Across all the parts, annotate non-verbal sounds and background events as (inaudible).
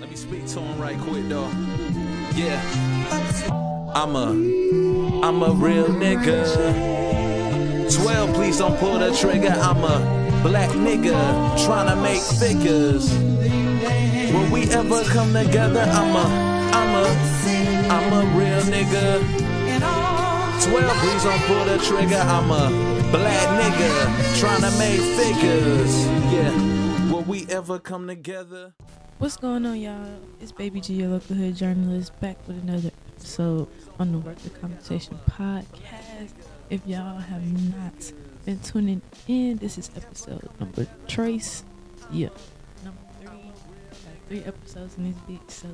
Let me speak to him right quick though. Yeah. I'm a I'm a real nigga. 12, please don't pull the trigger. I'm a black nigga trying to make figures. Will we ever come together? I'm a I'm a I'm a real nigga. 12, please don't pull the trigger. I'm a black nigga trying to make figures. Yeah. Will we ever come together? What's going on, y'all? It's Baby G, your local hood journalist, back with another episode on the Worth A Conversation podcast. If y'all have not been tuning in, this is episode number tres. Yeah, number three. Three episodes in this week, so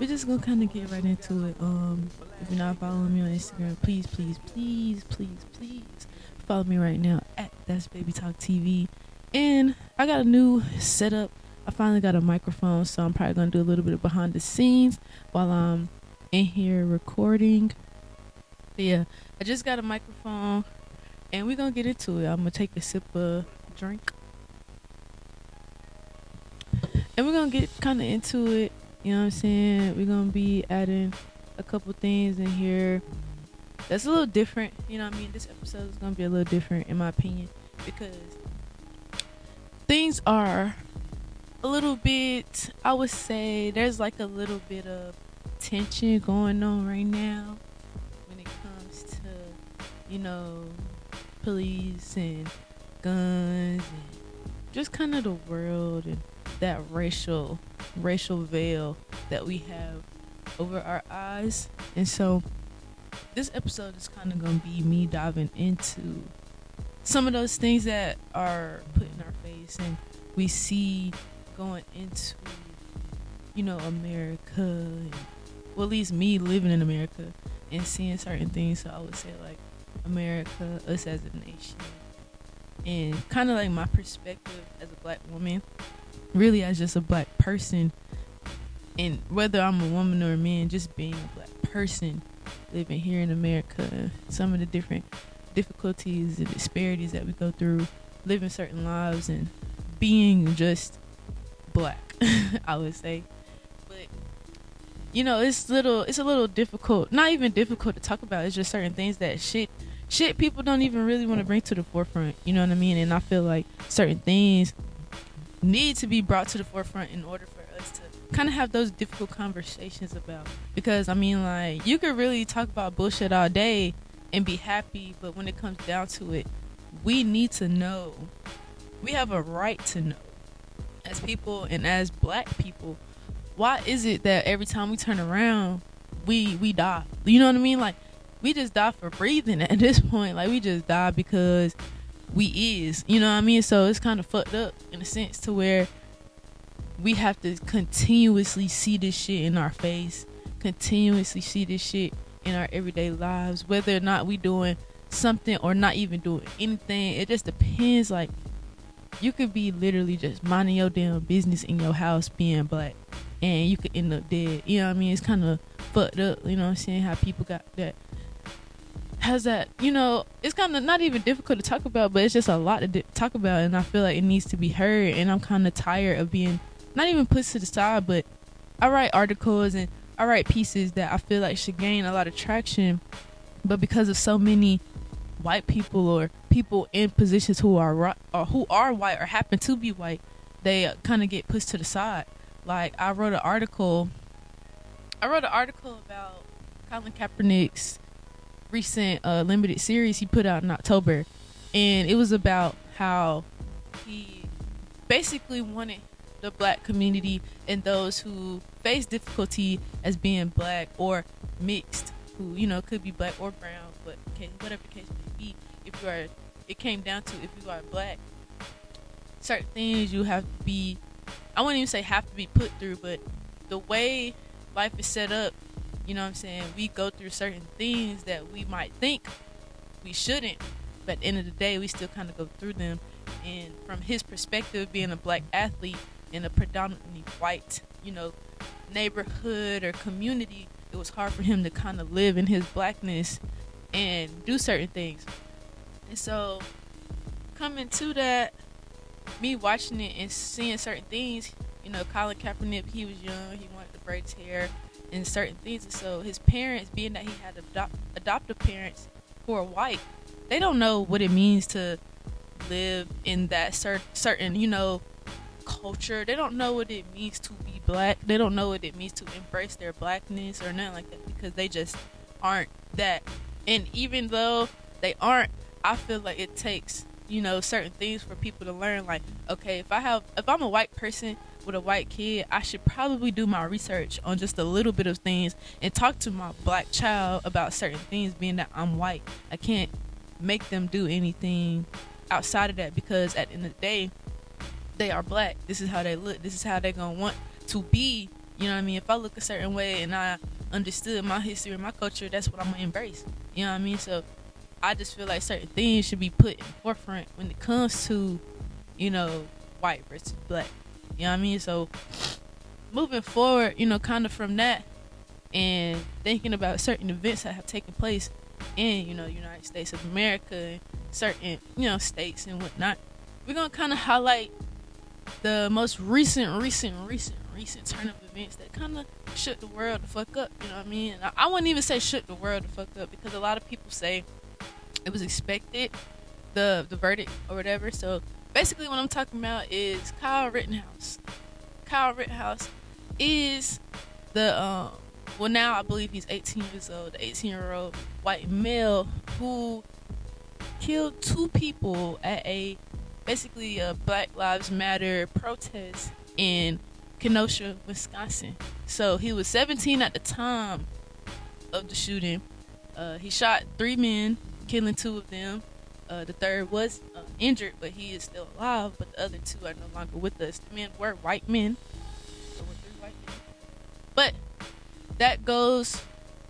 we're just gonna kind of get right into it. Um, if you're not following me on Instagram, please, please, please, please, please follow me right now at That's Baby Talk TV. And I got a new setup. I finally got a microphone, so I'm probably gonna do a little bit of behind the scenes while I'm in here recording. But yeah, I just got a microphone, and we're gonna get into it. I'm gonna take a sip of drink, and we're gonna get kind of into it. You know what I'm saying? We're gonna be adding a couple things in here that's a little different. You know what I mean? This episode is gonna be a little different, in my opinion, because things are a little bit. I would say there's like a little bit of tension going on right now when it comes to, you know, police and guns and just kind of the world and that racial racial veil that we have over our eyes. And so this episode is kind of going to be me diving into some of those things that are put in our face and we see going into you know America well at least me living in America and seeing certain things. So I would say like America us as a nation and kind of like my perspective as a black woman really as just a black person. And whether I'm a woman or a man just being a black person living here in America some of the different difficulties and disparities that we go through living certain lives and being just black (laughs) i would say but you know it's little it's a little difficult not even difficult to talk about it's just certain things that shit shit people don't even really want to bring to the forefront you know what i mean? And i feel like certain things need to be brought to the forefront in order for us to kind of have those difficult conversations about because i mean like you could really talk about bullshit all day and be happy but when it comes down to it we need to know we have a right to know as people and as black people why is it that every time we turn around we we die? You know what i mean? Like we just die for breathing (laughs) at this point. Like we just die because we is. You know what i mean? So it's kind of fucked up in a sense to where we have to continuously see this shit in our face continuously see this shit in our everyday lives whether or not we doing something or not even doing anything. It just depends like you could be literally just minding your damn business in your house being black and you could end up dead. You know what i mean? It's kind of fucked up you know what i'm saying how people got that has that you know it's kind of not even difficult to talk about but it's just a lot to di- talk about and i feel like it needs to be heard and i'm kind of tired of being not even put to the side but i write articles and i write pieces that i feel like should gain a lot of traction but because of so many white people or people in positions who are or who are white or happen to be white they uh, kind of get pushed to the side. Like i wrote an article i wrote an article about colin kaepernick's recent uh, limited series he put out in october. And it was about how he basically wanted the black community and those who face difficulty as being black or mixed who you know could be black or brown but whatever the case may be if you are it came down to if you are black certain things you have to be i wouldn't even say have to be put through but the way life is set up you know what i'm saying? We go through certain things that we might think we shouldn't but at the end of the day we still kind of go through them. And from his perspective being a black athlete in a predominantly white you know neighborhood or community it was hard for him to kind of live in his blackness and do certain things and so coming to that me watching it and seeing certain things You know, Colin Kaepernick, he was young, he wanted to braid his hair and certain things. And so his parents, being that he had adopt, adoptive parents who are white, they don't know what it means to live in that cer- certain, you know, culture. They don't know what it means to be black. They don't know what it means to embrace their blackness or nothing like that because they just aren't that. And even though they aren't, I feel like it takes, you know, certain things for people to learn like, okay, if I have if I'm a white person with a white kid, I should probably do my research on just a little bit of things and talk to my black child about certain things being that I'm white. I can't make them do anything outside of that because at the end of the day, they are black. This is how they look. This is how they're gonna want to be. You know what I mean? If I look a certain way and I understood my history and my culture, that's what I'm gonna embrace. You know what I mean? So I just feel like certain things should be put in forefront when it comes to, you know, white versus black. You know what I mean? So moving forward, you know, kind of from that and thinking about certain events that have taken place in, you know, United States of America and certain, you know, states and whatnot, we're gonna kind of highlight the most recent, recent, recent, recent turn of events that kind of shook the world the fuck up. You know what I mean? I, I wouldn't even say shook the world the fuck up because a lot of people say it was expected, the the verdict or whatever. So basically, what I'm talking about is Kyle Rittenhouse. Kyle Rittenhouse is the um, well now I believe he's 18 years old, the 18 year old white male who killed two people at a basically a Black Lives Matter protest in Kenosha, Wisconsin. So he was 17 at the time of the shooting. Uh, he shot three men, killing two of them. Uh, the third was uh, injured, but he is still alive. But the other two are no longer with us. The men were white men. So white men. But that goes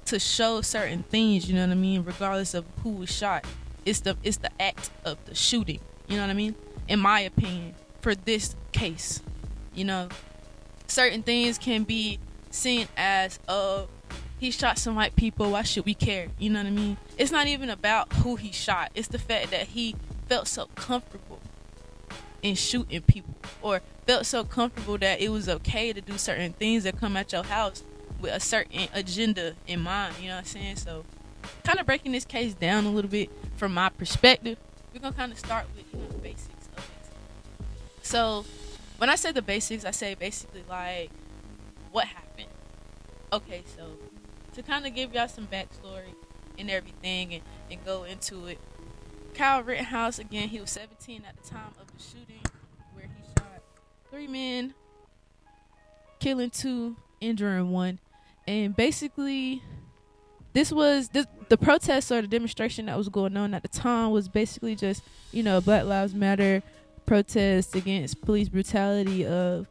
to show certain things. You know what I mean? Regardless of who was shot, it's the it's the act of the shooting. You know what I mean? In my opinion, for this case, you know, certain things can be seen as, oh, he shot some white people. Why should we care? You know what I mean? It's not even about who he shot. It's the fact that he felt so comfortable in shooting people, or felt so comfortable that it was okay to do certain things that come at your house with a certain agenda in mind. You know what I'm saying? So, kind of breaking this case down a little bit from my perspective, we're gonna kind of start with you know, the basics of it. So, when I say the basics, I say basically like what happened. Okay, so to kind of give y'all some backstory and everything and, and go into it. Kyle Rittenhouse, again, he was 17 at the time of the shooting where he shot three men, killing two, injuring one. And basically, this was the protest or the demonstration that was going on at the time was basically just, you know, Black Lives Matter protest against police brutality of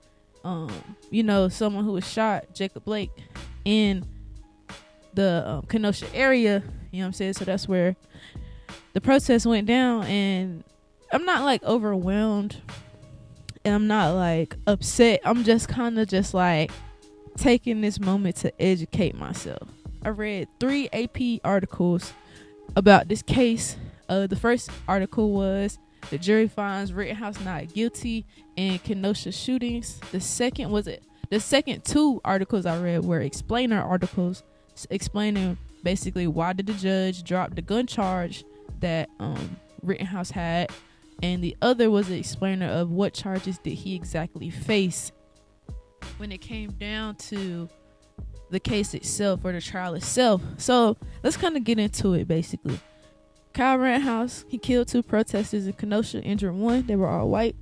um, you know, someone who was shot, Jacob Blake, in the um, Kenosha area. You know what I'm saying? So that's where the protest went down, and I'm not like overwhelmed, and I'm not like upset. I'm just kind of just like taking this moment to educate myself. I read three AP articles about this case. Uh, the first article was the jury finds Rittenhouse not guilty in Kenosha shootings. The second was it. The second two articles I read were explainer articles explaining basically why did the judge drop the gun charge that um, Rittenhouse had, and the other was an explainer of what charges did he exactly face when it came down to the case itself or the trial itself. So let's kind of get into it basically. Kyle Rittenhouse, he killed two protesters in Kenosha, injured one. They were all white.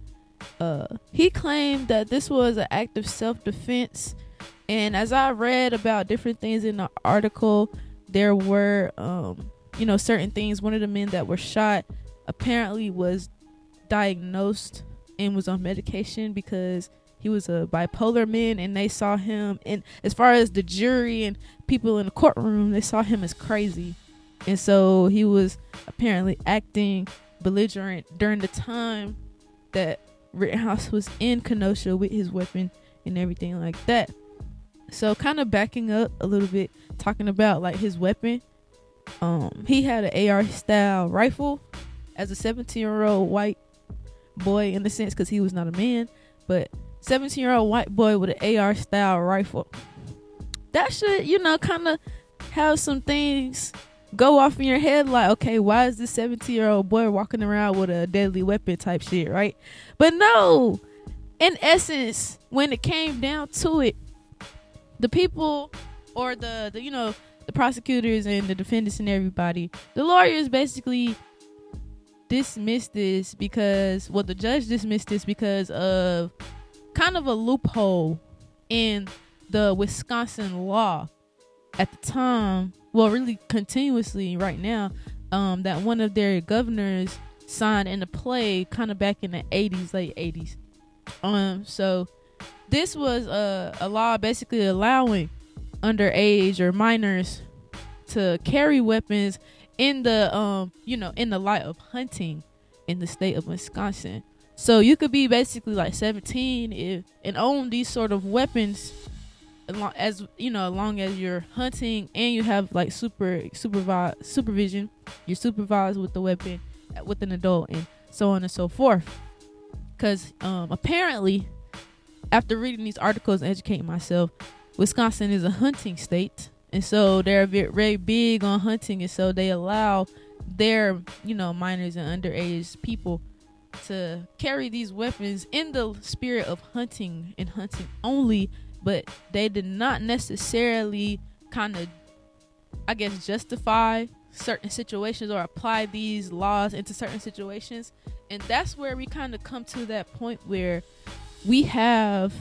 Uh, he claimed that this was an act of self-defense, and as I read about different things in the article, there were, um, you know, certain things. One of the men that were shot apparently was diagnosed and was on medication because he was a bipolar man, and they saw him. And as far as the jury and people in the courtroom, they saw him as crazy and so he was apparently acting belligerent during the time that Rittenhouse was in Kenosha with his weapon and everything like that. So kind of backing up a little bit, talking about like his weapon. Um, he had an AR style rifle as a 17 year old white boy in the sense because he was not a man, but 17 year old white boy with an AR style rifle. That should, you know, kind of have some things go off in your head like, okay, why is this 17 year old boy walking around with a deadly weapon type shit, right? But no, in essence, when it came down to it, the people or the, the you know, the prosecutors and the defendants and everybody, the lawyers basically dismissed this because well the judge dismissed this because of kind of a loophole in the Wisconsin law at the time, well really continuously right now, um, that one of their governors signed into play kind of back in the 80s, late 80s. Um, so this was a, a law basically allowing underage or minors to carry weapons in the um you know in the light of hunting in the state of Wisconsin. So you could be basically like 17 if and own these sort of weapons as you know, long as you're hunting and you have like super supervise supervision, you're supervised with the weapon with an adult and so on and so forth. Because um, apparently, after reading these articles and educating myself, Wisconsin is a hunting state, and so they're very big on hunting, and so they allow their you know minors and underage people to carry these weapons in the spirit of hunting and hunting only but they did not necessarily kind of i guess justify certain situations or apply these laws into certain situations. And that's where we kind of come to that point where we have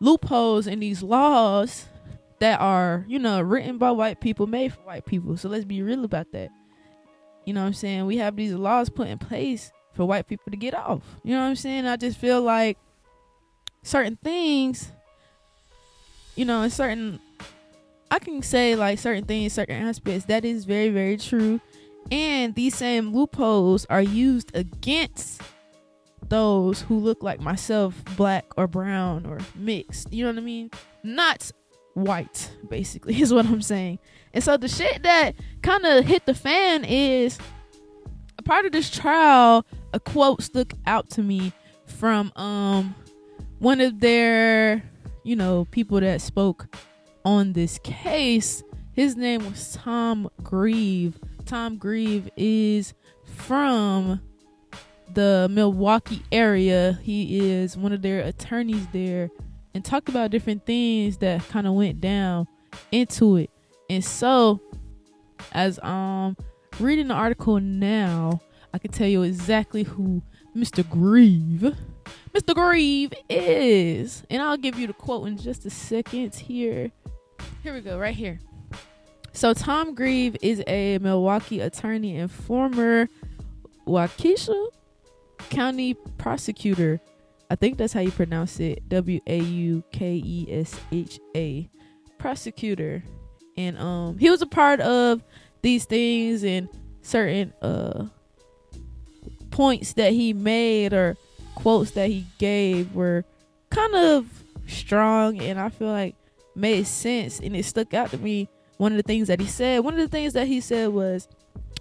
loopholes in these laws that are you know written by white people made for white people. So let's be real about that. You know what i'm saying? We have these laws put in place for white people to get off. You know what i'm saying? I just feel like certain things you know, in certain I can say like certain things, certain aspects, that is very, very true. And these same loopholes are used against those who look like myself, black or brown or mixed. You know what I mean? Not white, basically, (laughs) is what I'm saying. And so the shit that kind of hit the fan is a part of this trial, a quote stuck out to me from um one of their you know, people that spoke on this case. His name was Tom Grieve. Tom Grieve is from the Milwaukee area. He is one of their attorneys there and talked about different things that kind of went down into it. And so as um reading the article now, I can tell you exactly who Mr. Grieve Mr. Grieve is. And I'll give you the quote in just a second here. Here we go, right here. So Tom Grieve is a Milwaukee attorney and former Waukesha County prosecutor. I think that's how you pronounce it. W A U K E S H A. Prosecutor. And um he was a part of these things and certain uh points that he made or quotes that he gave were kind of strong and I feel like made sense and it stuck out to me. One of the things that he said, one of the things that he said was,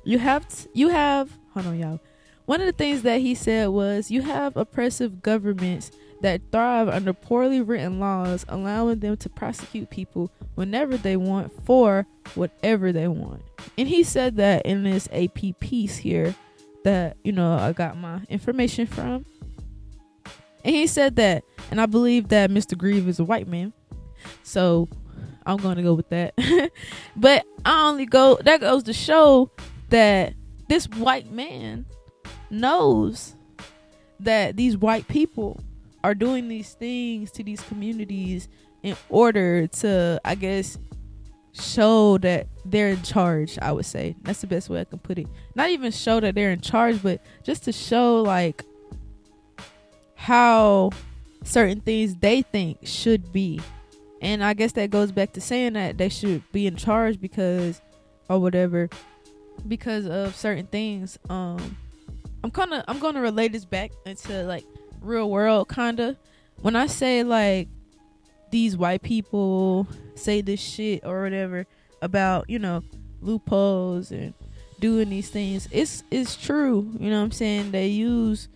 "You have t- you have hold on, y'all." One of the things that he said was, "You have oppressive governments that thrive under poorly written laws, allowing them to prosecute people whenever they want for whatever they want." And he said that in this AP piece here that you know I got my information from. And he said that. And I believe that Mr. Grieve is a white man. So I'm going to go with that. (laughs) but I only go, that goes to show that this white man knows that these white people are doing these things to these communities in order to, I guess, show that they're in charge. I would say that's the best way I can put it. Not even show that they're in charge, but just to show like how certain things they think should be. And I guess that goes back to saying that they should be in charge because or whatever because of certain things. Um I'm kind of I'm going to relate this back into like real world kind of. When I say like these white people say this shit or whatever about, you know, loopholes and doing these things, it's it's true, you know what I'm saying? They use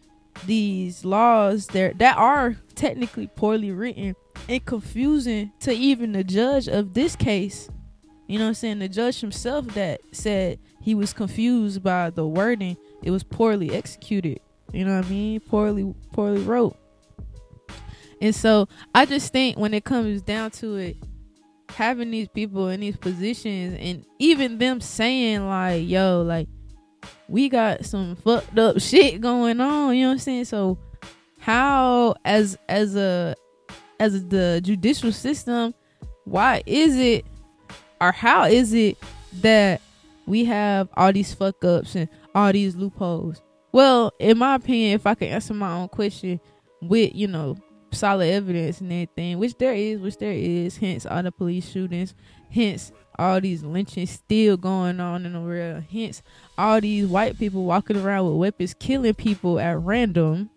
these laws there that are technically poorly written and confusing to even the judge of this case. You know I'm saying? The judge himself that said he was confused by the wording. It was poorly executed. You know what I mean? Poorly poorly wrote. And so I just think when it comes down to it, having these people in these positions and even them saying like, yo, like we got some fucked up shit going on, you know what I'm saying? So how as as a as the judicial system, why is it or how is it that we have all these fuck ups and all these loopholes? Well, in my opinion, if I could answer my own question with, you know, solid evidence and everything, which there is, which there is, hence all the police shootings, hence all these lynchings still going on in the world, hence all these white people walking around with weapons killing people at random.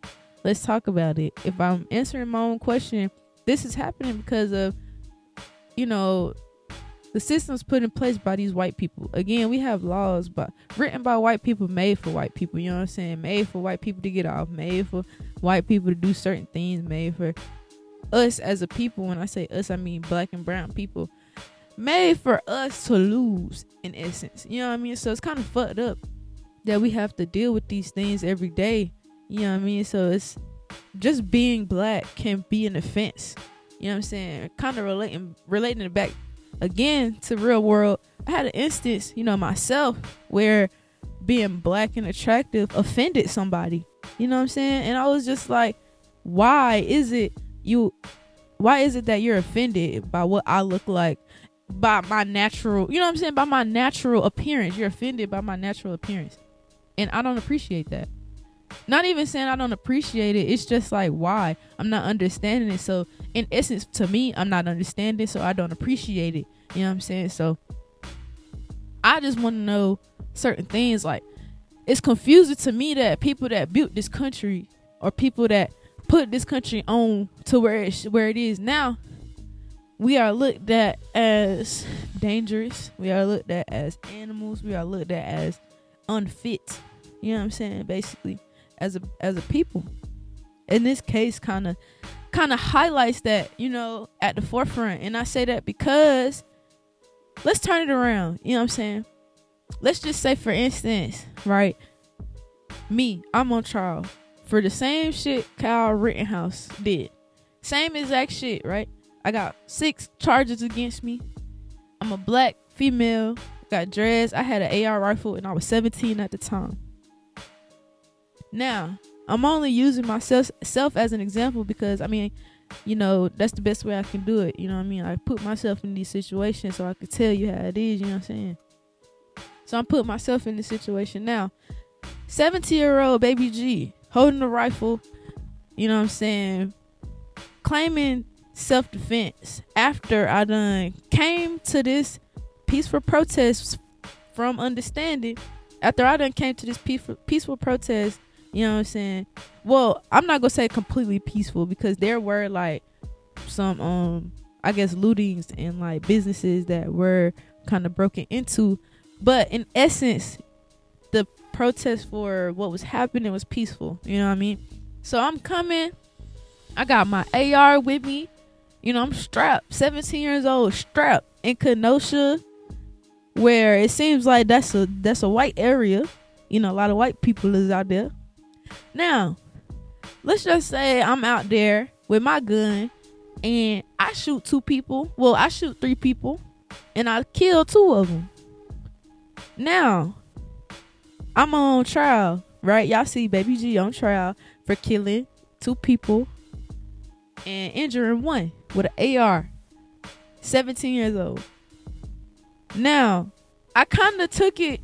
Let's talk about it. If I'm answering my own question, this is happening because of, you know, the systems put in place by these white people. Again, we have laws but written by white people, made for white people. You know what I'm saying? Made for white people to get off, made for white people to do certain things, made for us as a people. When I say us, I mean black and brown people. Made for us to lose, in essence. You know what I mean? So it's kind of fucked up that we have to deal with these things every day. You know what I mean? So it's just being black can be an offense. You know what I'm saying? Kind of relating relating it back again to real world. I had an instance, you know, myself where being black and attractive offended somebody. You know what I'm saying? And I was just like, why is it you why is it that you're offended by what I look like? By my natural, you know what I'm saying? By my natural appearance. You're offended by my natural appearance. And I don't appreciate that. Not even saying I don't appreciate it. It's just like why I'm not understanding it. So in essence, to me, I'm not understanding, so I don't appreciate it. You know what I'm saying? So I just want to know certain things. Like it's confusing to me that people that built this country or people that put this country on to where it where it is now, we are looked at as dangerous. We are looked at as animals. We are looked at as unfit. You know what I'm saying? Basically as a as a people. In this case, kind of kind of highlights that you know at the forefront, and I say that because let's turn it around. You know what I'm saying? Let's just say, for instance, right? Me, I'm on trial for the same shit Kyle Rittenhouse did. Same exact shit, right? I got six charges against me. I'm a black female, got dreads. I had an AR rifle and I was 17 at the time. Now, I'm only using myself self as an example because I mean, you know, that's the best way I can do it. You know what I mean? I put myself in these situations so I could tell you how it is, you know what I'm saying? So I'm putting myself in this situation now. 17 year old baby G holding a rifle, you know what I'm saying? Claiming self defense after I done came to this peaceful protest from understanding. After I done came to this peaceful, peaceful protest you know what I'm saying? Well, I'm not gonna say completely peaceful because there were like some um I guess lootings and like businesses that were kind of broken into. But in essence, the protest for what was happening was peaceful. You know what I mean? So I'm coming. I got my AR with me. You know, I'm strapped, 17 years old, strapped in Kenosha, where it seems like that's a that's a white area. You know, a lot of white people is out there. Now, let's just say I'm out there with my gun and I shoot two people. Well, I shoot three people and I kill two of them. Now, I'm on trial, right? Y'all see Baby G on trial for killing two people and injuring one with an AR. 17 years old. Now, I kind of took it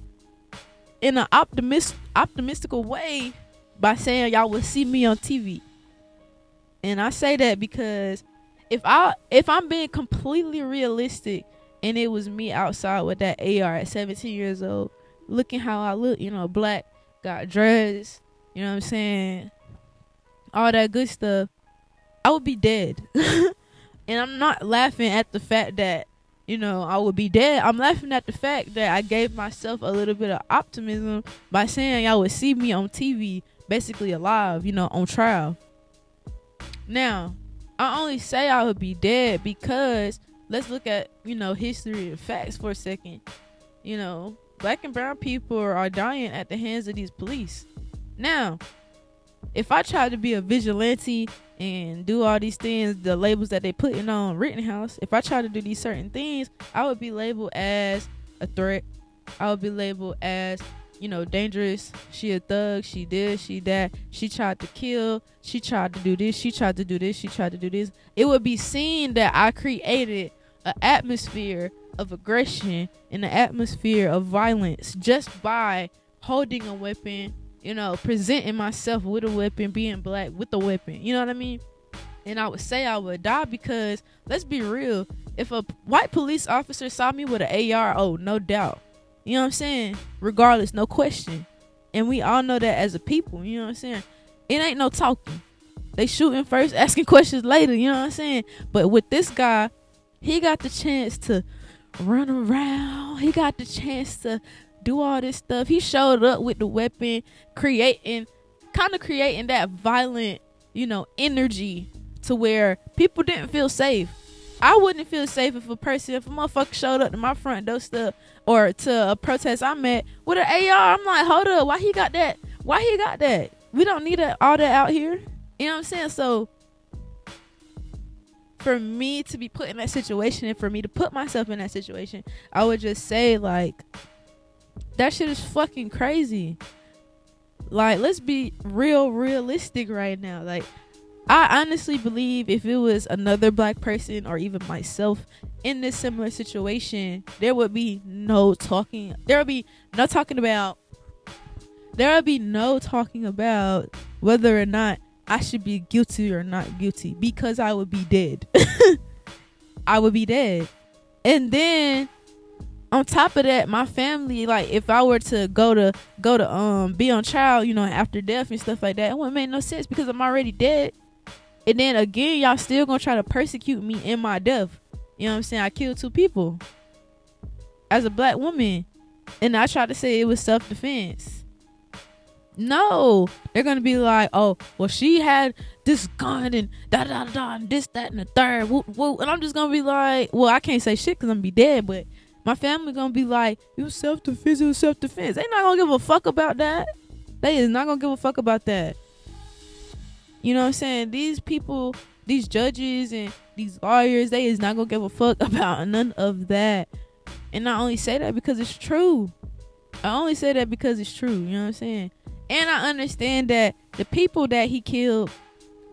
in an optimist optimistical way by saying y'all will see me on TV. And I say that because if I if I'm being completely realistic and it was me outside with that AR at 17 years old, looking how I look, you know, black, got dreads, you know what I'm saying? All that good stuff. I would be dead. (laughs) and I'm not laughing at the fact that you know, I would be dead. I'm laughing at the fact that I gave myself a little bit of optimism by saying y'all would see me on TV basically alive, you know, on trial. Now, I only say I would be dead because let's look at, you know, history and facts for a second. You know, black and brown people are dying at the hands of these police. Now, if I tried to be a vigilante and do all these things, the labels that they putting on Rittenhouse, if I tried to do these certain things, I would be labeled as a threat. I would be labeled as you know, dangerous. She a thug. She did. She that. She tried to kill. She tried to do this. She tried to do this. She tried to do this. It would be seen that I created an atmosphere of aggression and an atmosphere of violence just by holding a weapon. You know, presenting myself with a weapon, being black with a weapon. You know what I mean? And I would say I would die because let's be real. If a white police officer saw me with an AR, oh, no doubt you know what I'm saying? Regardless, no question. And we all know that as a people, you know what I'm saying? It ain't no talking. They shooting first, (laughs) asking questions later, you know what I'm saying? But with this guy, he got the chance to run around. He got the chance to do all this stuff. He showed up with the weapon, creating kind of creating that violent, you know, energy to where people didn't feel safe. I wouldn't feel safe if a person, if a motherfucker showed up to my front door stuff or to a protest I'm at with an AR. I'm like, hold up, why he got that? Why he got that? We don't need a, all that out here. You know what I'm saying? So for me to be put in that situation and for me to put myself in that situation, I would just say like that shit is fucking crazy. Like let's be real realistic right now. Like I honestly believe if it was another black person or even myself in this similar situation, there would be no talking. There would be no talking about. There would be no talking about whether or not I should be guilty or not guilty because I would be dead. (laughs) I would be dead. And then on top of that, my family, like if I were to go to go to um be on trial, you know, after death and stuff like that, it wouldn't make no sense because I'm already dead. And then again, y'all still gonna try to persecute me in my death. You know what I'm saying? I killed two people as a black woman. And I tried to say it was self defense. No, they're gonna be like, oh, well, she had this gun and da da da, and this, that, and the third. Woo, woo. And I'm just gonna be like, well, I can't say shit because I'm gonna be dead, but my family gonna be like, was self defense, was self defense. They not gonna give a fuck about that. They is not gonna give a fuck about that. You know what I'm saying? These people, these judges and these lawyers, they is not gonna give a fuck (laughs) about none of that. And I only say that because it's true. I only say that because it's true. You know what I'm saying? And I understand that the people that he killed.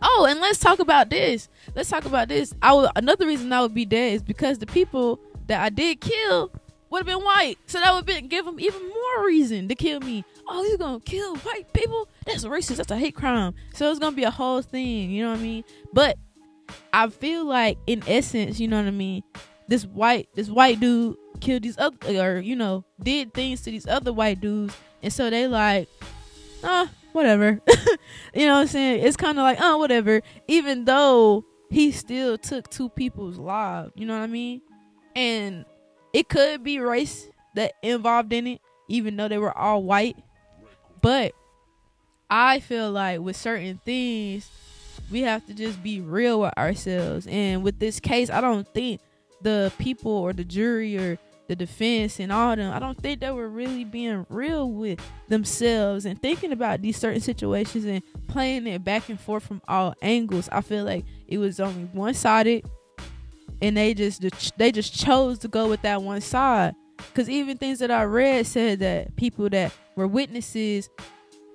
Oh, and let's talk about this. Let's talk about this. I would another reason I would be dead is because the people that I did kill would have been white. So that would been give him even more reason to kill me. Oh, he's gonna kill white people? That's racist. That's a hate crime. So it's gonna be a whole thing. You know what I mean? But I feel like, in essence, you know what I mean. This white, this white dude killed these other, or you know, did things to these other white dudes, and so they like, ah, whatever. (laughs) you know what I'm saying? It's kind of like, oh, whatever. Even though he still took two people's lives. You know what I mean? And it could be race that involved in it, even though they were all white. But I feel like with certain things, we have to just be real with ourselves. And with this case, I don't think the people or the jury or the defense and all them, I don't think they were really being real with themselves and thinking about these certain situations and playing it back and forth from all angles. I feel like it was only one sided and they just they just chose to go with that one side. Because even things that i read said that people that were witnesses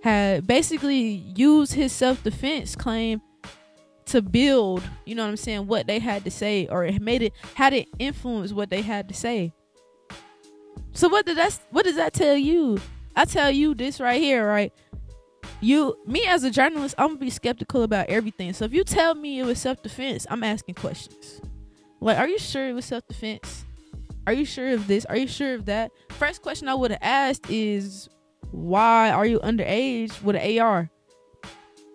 had basically used his self-defense claim to build you know what i'm saying what they had to say or it made it had it influence what they had to say. So what did that what does that tell you? I tell you this right here right? You me as a journalist i'm gonna be skeptical about everything. So if you tell me it was self-defense i'm asking questions like, are you sure it was self defense? Are you sure of this? Are you sure of that? First question I would have asked is, why are you underage with an AR?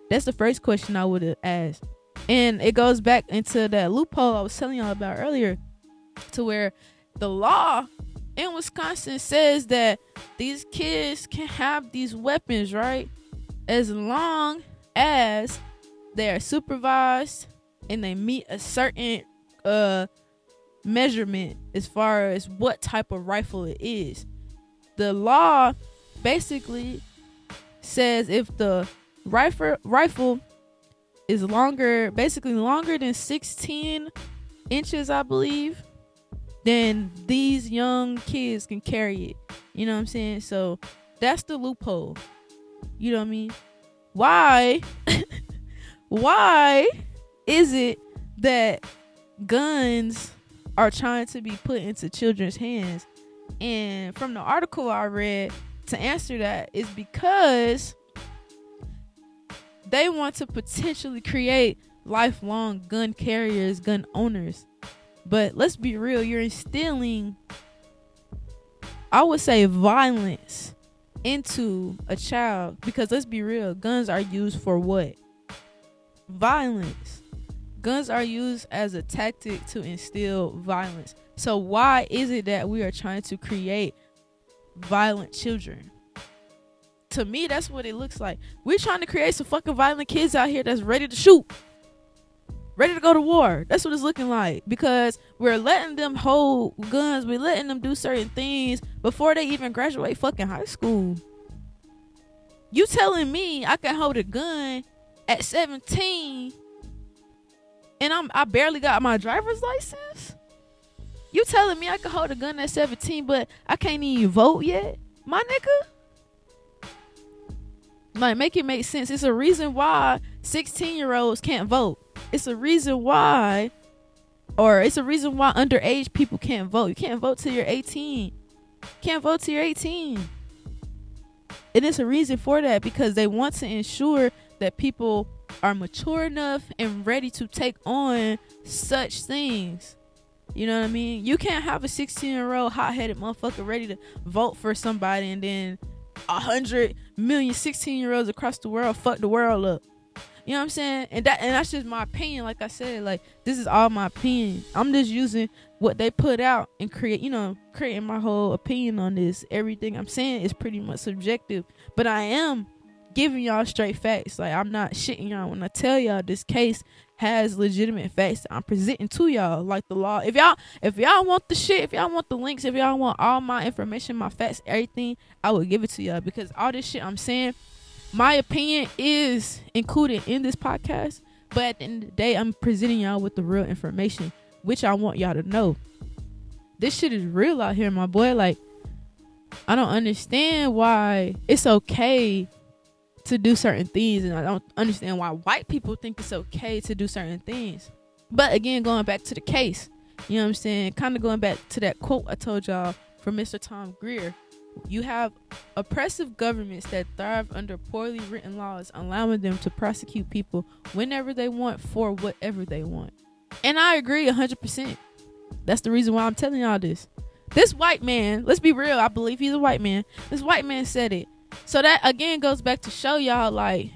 That's the first question I would have asked. And it goes back into that loophole I was telling y'all about earlier, to where the law in Wisconsin says that these kids can have these weapons, right? as long as they are supervised and they meet a certain uh measurement as far as what type of rifle it is. The law basically says if the rifle rifle is longer, basically longer than 16 inches, I believe, then these young kids can carry it. You know what I'm saying? So that's the loophole. You know what I mean? Why? (laughs) why is it that guns are trying to be put into children's hands? And from the article I read, to answer that is because they want to potentially create lifelong gun carriers, gun owners. But let's be real, you're instilling, I would say, violence into a child because let's be real, guns are used for what? Violence. Guns are used as a tactic to instill violence. So, why is it that we are trying to create violent children? To me, that's what it looks like. We're trying to create some fucking violent kids out here that's ready to shoot ready to go to war. That's what it's looking like because we're letting them hold guns. We're letting them do certain things before they even graduate fucking high school. You telling me I can hold a gun at 17 and I'm I barely got my driver's license? You telling me I can hold a gun at 17 but I can't even vote yet? My nigga? Like make it make sense. It's a reason why 16 year olds can't vote it's a reason why or it's a reason why underage people can't vote. You can't vote till you're 18. Can't vote till you're 18. And it's a reason for that because they want to ensure that people are mature enough and ready to take on such things. You know what I mean? You can't have a 16 year old hot headed motherfucker ready to vote for somebody and then a hundred million 16 year olds across the world fuck the world up. You know what I'm saying? And that and that's just my opinion. Like I said, like this is all my opinion. I'm just using what they put out and create, you know, creating my whole opinion on this. Everything I'm saying is pretty much subjective, but I am giving y'all straight facts. Like I'm not shitting y'all when I tell y'all this case has legitimate facts I'm presenting to y'all. Like the law. If y'all if y'all want the shit, if y'all want the links, if y'all want all my information, my facts, everything, I will give it to y'all because all this shit I'm saying my opinion is included in this podcast, but at the end of the day, I'm presenting y'all with the real information, which I want y'all to know. This shit is real out here, my boy. Like, I don't understand why it's okay to do certain things, and I don't understand why white people think it's okay to do certain things. But again, going back to the case, you know what I'm saying? Kind of going back to that quote I told y'all from Mr. Tom Grieve you have oppressive governments that thrive under poorly written laws, allowing them to prosecute people whenever they want for whatever they want. And I agree 100%. That's the reason why I'm telling y'all this. This white man, let's be real, I believe he's a white man. This white man said it. So that again goes back to show y'all like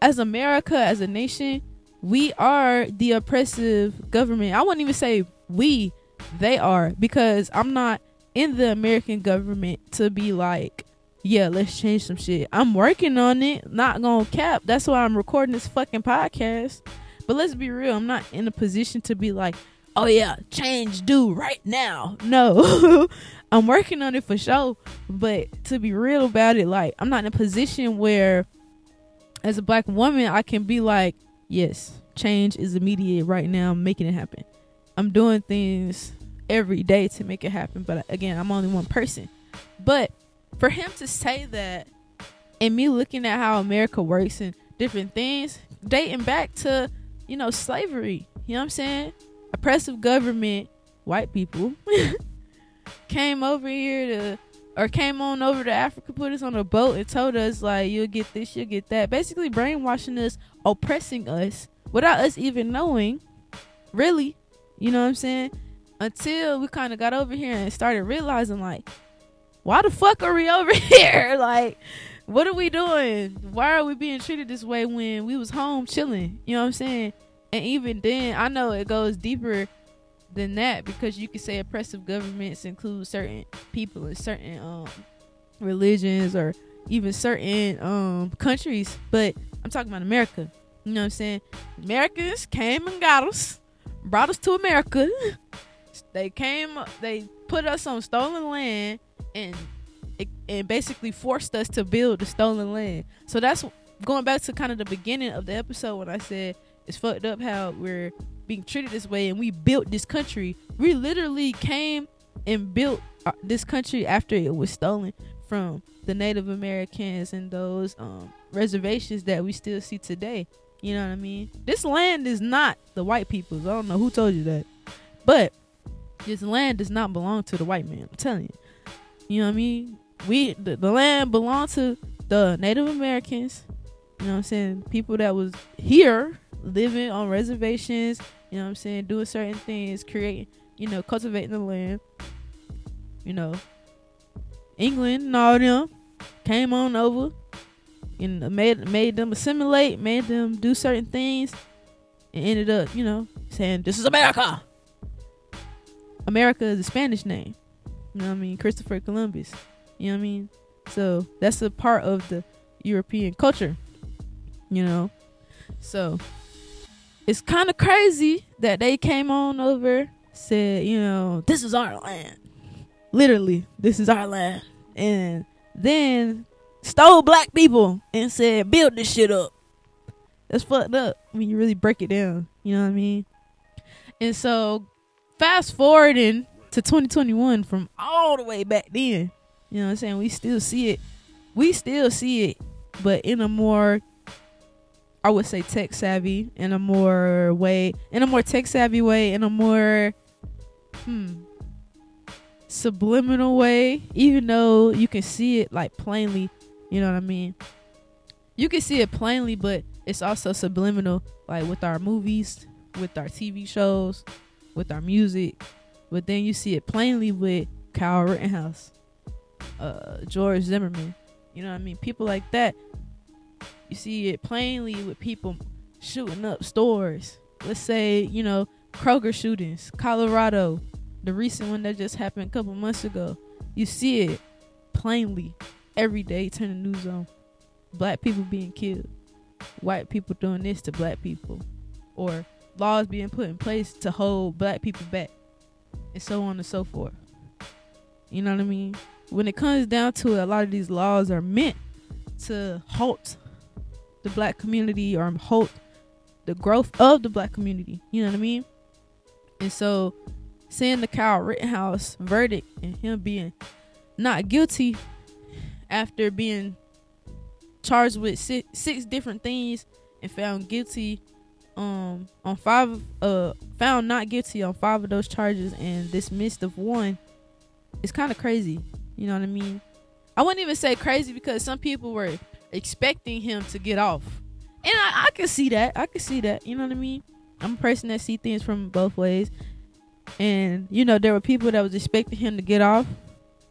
as America, as a nation, we are the oppressive government. I wouldn't even say we, they are because I'm not in the American government to be like, yeah, let's change some shit. I'm working on it. Not gonna cap. That's why I'm recording this fucking podcast. But let's be real. I'm not in a position to be like, oh yeah, change do right now. No. (laughs) I'm working on it for sure. But to be real about it, like I'm not in a position where as a black woman I can be like, yes, change is immediate right now. I'm making it happen. I'm doing things every day to make it happen. But again, I'm only one person. But for him to say that and me looking at how America works and different things, dating back to, you know, slavery. You know what I'm saying? Oppressive government, white people (laughs) came over here to or came on over to Africa, put us on a boat and told us like you'll get this, you'll get that. Basically brainwashing us, oppressing us without us even knowing. Really. You know what I'm saying? until we kind of got over here and started realizing like why the fuck are we over (laughs) here like what are we doing why are we being treated this way when we was home chilling you know what i'm saying and even then i know it goes deeper than that because you could say oppressive governments include certain people and certain um religions or even certain um countries, but I'm talking about America. You know what I'm saying? Americans came and got us, brought us to America. (laughs) They came, they put us on stolen land and and basically forced us to build the stolen land. So that's going back to kind of the beginning of the episode when I said it's fucked up how we're being treated this way and we built this country. We literally came and built uh, this country after it was stolen from the Native Americans and those um, reservations that we still see today. You know what I mean? This land is not the white people's. I don't know who told you that. But this land does not belong to the white man. I'm telling you. You know what I mean? We the, the land belonged to the Native Americans. You know what I'm saying? People that was here living on reservations, you know what I'm saying, doing certain things, creating, you know, cultivating the land. You know, England and all them came on over and made made them assimilate, made them do certain things, and ended up, you know, saying this is America. America is a Spanish name. You know what I mean? Christopher Columbus. You know what I mean? So that's a part of the European culture. You know? So it's kind of crazy that they came on over, said, you know, this is our land. Literally, this is our land. And then stole black people and said, build this shit up. That's fucked up when you really break it down. You know what I mean? And so, fast forwarding to 2021 from all the way back then, you know what I'm saying? We still see it. We still see it, but in a more I would say tech savvy, in a more way, in a more tech savvy way, in a more hmm subliminal way, even though you can see it like plainly, you know what I mean? You can see it plainly, but it's also subliminal, like with our movies, with our TV shows, with our music. But then you see it plainly with Kyle Rittenhouse, uh, George Zimmerman. You know what I mean? People like that. You see it plainly with people shooting up stores. Let's say, you know, Kroger shootings, Colorado, the recent one that just happened a couple months ago. You see it plainly every day. Turn the news on. Black people being killed. White people doing this to black people. Or laws being put in place to hold black people back. And so on and so forth. You know what I mean? when it comes down to it, a lot of these laws are meant to halt the black community or halt the growth of the black community. You know what I mean? And so, seeing the Kyle Rittenhouse verdict and him being not guilty after being charged with six, six different things and found guilty um on five uh found not guilty on five of those charges and dismissed of one it's kind of crazy you know what I mean? I wouldn't even say crazy because some people were expecting him to get off. And I, I can see that. I can see that. You know what I mean? I'm a person that see things from both ways. And, you know, there were people that was expecting him to get off.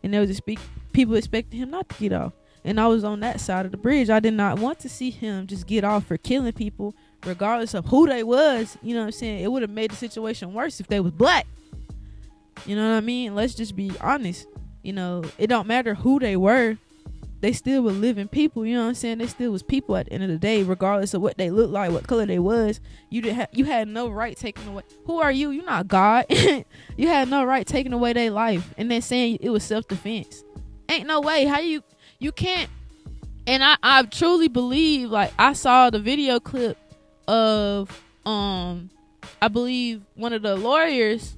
And there was expect- people expecting him not to get off. And I was on that side of the bridge. I did not want to see him just get off for killing people, regardless of who they was. You know what I'm saying? It would have made the situation worse if they was black. You know what I mean? Let's just be honest you know, it don't matter who they were, they still were living people. You know what I'm saying? They still was people at the end of the day, regardless of what they looked like, what color they was. You didn't ha- you had no right taking away. Who are you? You're not God. (laughs) you had no right taking away their life, and then saying it was self defense. Ain't no way. How you you can't. And I I truly believe like I saw the video clip of um I believe one of the lawyers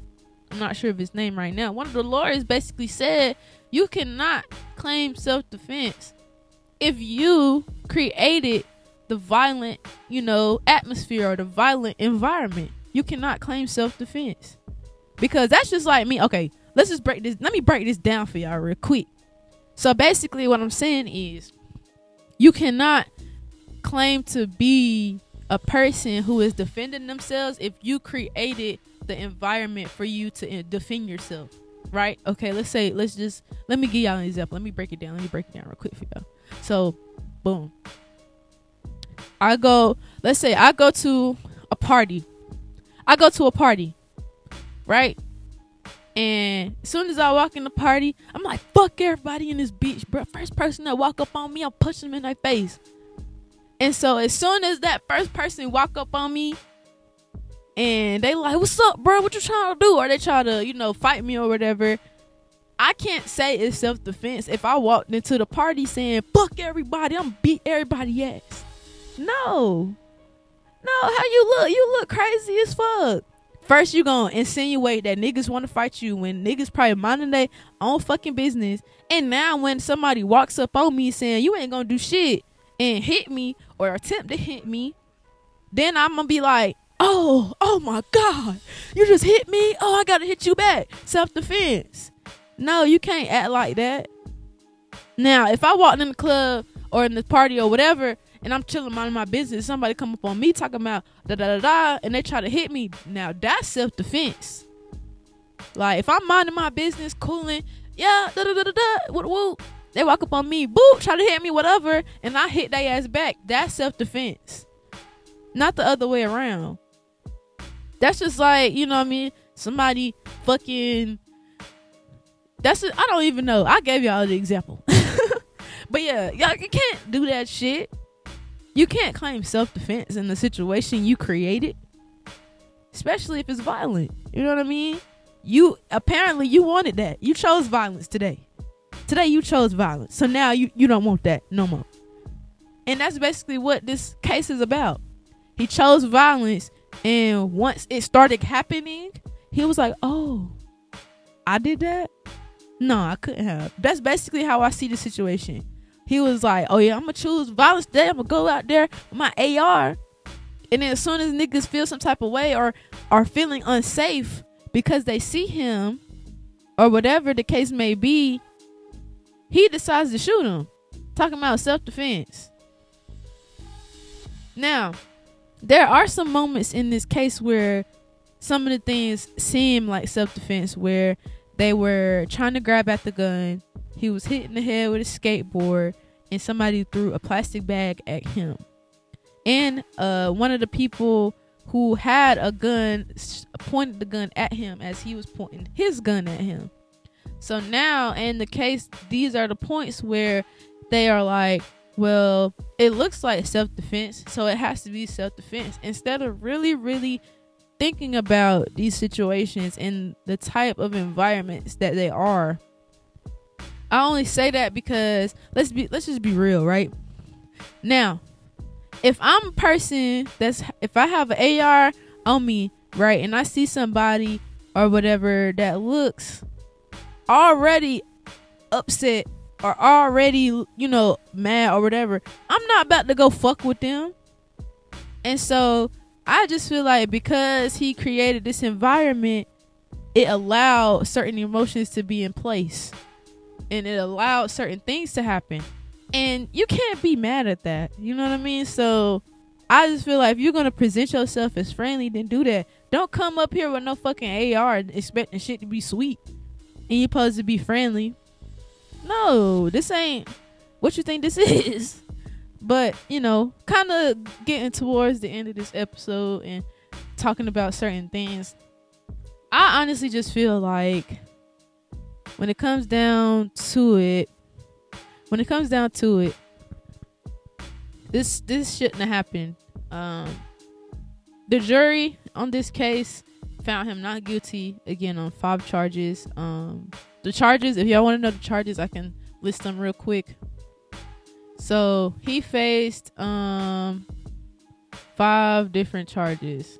I'm not sure of his name right now. One of the lawyers basically said you cannot claim self defense if you created the violent, you know, atmosphere or the violent environment. You cannot claim self defense. Because that's just like me. Okay, let's just break this. Let me break this down for y'all real quick. So basically, what I'm saying is you cannot claim to be a person who is defending themselves if you created the environment for you to defend yourself right? Okay let's say let's just let me give y'all an example. Let me break it down. Let me break it down real quick for y'all. So boom. I go let's say i go to a party. I go to a party right? And as soon as I walk in the party, I'm like, fuck everybody in this bitch, bro. First person that walk up on me, I'm pushing them in their face. And so as soon as that first person walk up on me and they like, What's up, bro? What you trying to do? Or they try to, you know, fight me or whatever. I can't say it's self defense if I walked into the party saying, Fuck everybody, I'm beat everybody ass. No. No, how you look? You look crazy as fuck. First, you gonna insinuate that niggas want to fight you when niggas probably minding their own fucking business. And now, when somebody walks up on me saying you ain't gonna do shit and hit me or attempt to hit me, then I'm gonna be like, oh, oh my god, you just hit me. Oh, I gotta hit you back. Self defense. No, you can't act like that. Now, if I walked in the club or in the party or whatever and I'm chilling minding my business, somebody come up on me talking about da da da da, and they try to hit me. Now that's self defense. Like if I'm minding my business, cooling, yeah, da da da da da, woo. They walk up on me, boop, try to hit me, whatever, and I hit their ass back. That's self defense, not the other way around. That's just like you know what I mean. Somebody fucking. That's I don't even know. I gave y'all the example. (laughs) but yeah, y'all you can't do that shit. You can't claim self defense in the situation you created, especially if it's violent. You know what I mean? You apparently you wanted that. You chose violence today. Today you chose violence. So now you you don't want that no more. And that's basically what this case is about. He chose violence and once it started happening, he was like, "Oh, I did that? No, I couldn't have." That's basically how I see the situation he was like, "Oh yeah, I'm gonna choose violence today. I'm gonna go out there with my AR." And then as soon as niggas feel some type of way or are feeling unsafe because they see him or whatever the case may be, he decides to shoot him. Talking about self defense. Now, there are some moments in this case where some of the things seem like self defense, where they were trying to grab at the gun he was hit in the head with a skateboard, and somebody threw a plastic bag at him. And uh, one of the people who had a gun pointed the gun at him as he was pointing his gun at him. So now, in the case, these are the points where they are like, well, it looks like self defense, so it has to be self defense. Instead of really, really thinking about these situations and the type of environments that they are I only say that because let's be let's just be real, right? Now, if I'm a person that's if I have an AR on me, right, and I see somebody or whatever that looks already upset or already, you know, mad or whatever, I'm not about to go fuck with them. And so I just feel like because he created this environment, it allowed certain emotions to be in place and it allowed certain things to happen. And you can't be mad at that. You know what I mean? So I just feel like if you're gonna present yourself as friendly, then do that. Don't come up here with no fucking AR expecting shit to be sweet. And you're supposed to be friendly. No, this ain't what you think this (laughs) is. But, you know, kind of getting towards the end of this episode and talking about certain things. I honestly just feel like when it comes down to it, when it comes down to it, this this shouldn't have happened. Um, the jury on this case found him not guilty again on five charges. Um, the charges, if y'all want to know the charges, I can list them real quick. So he faced um five different charges,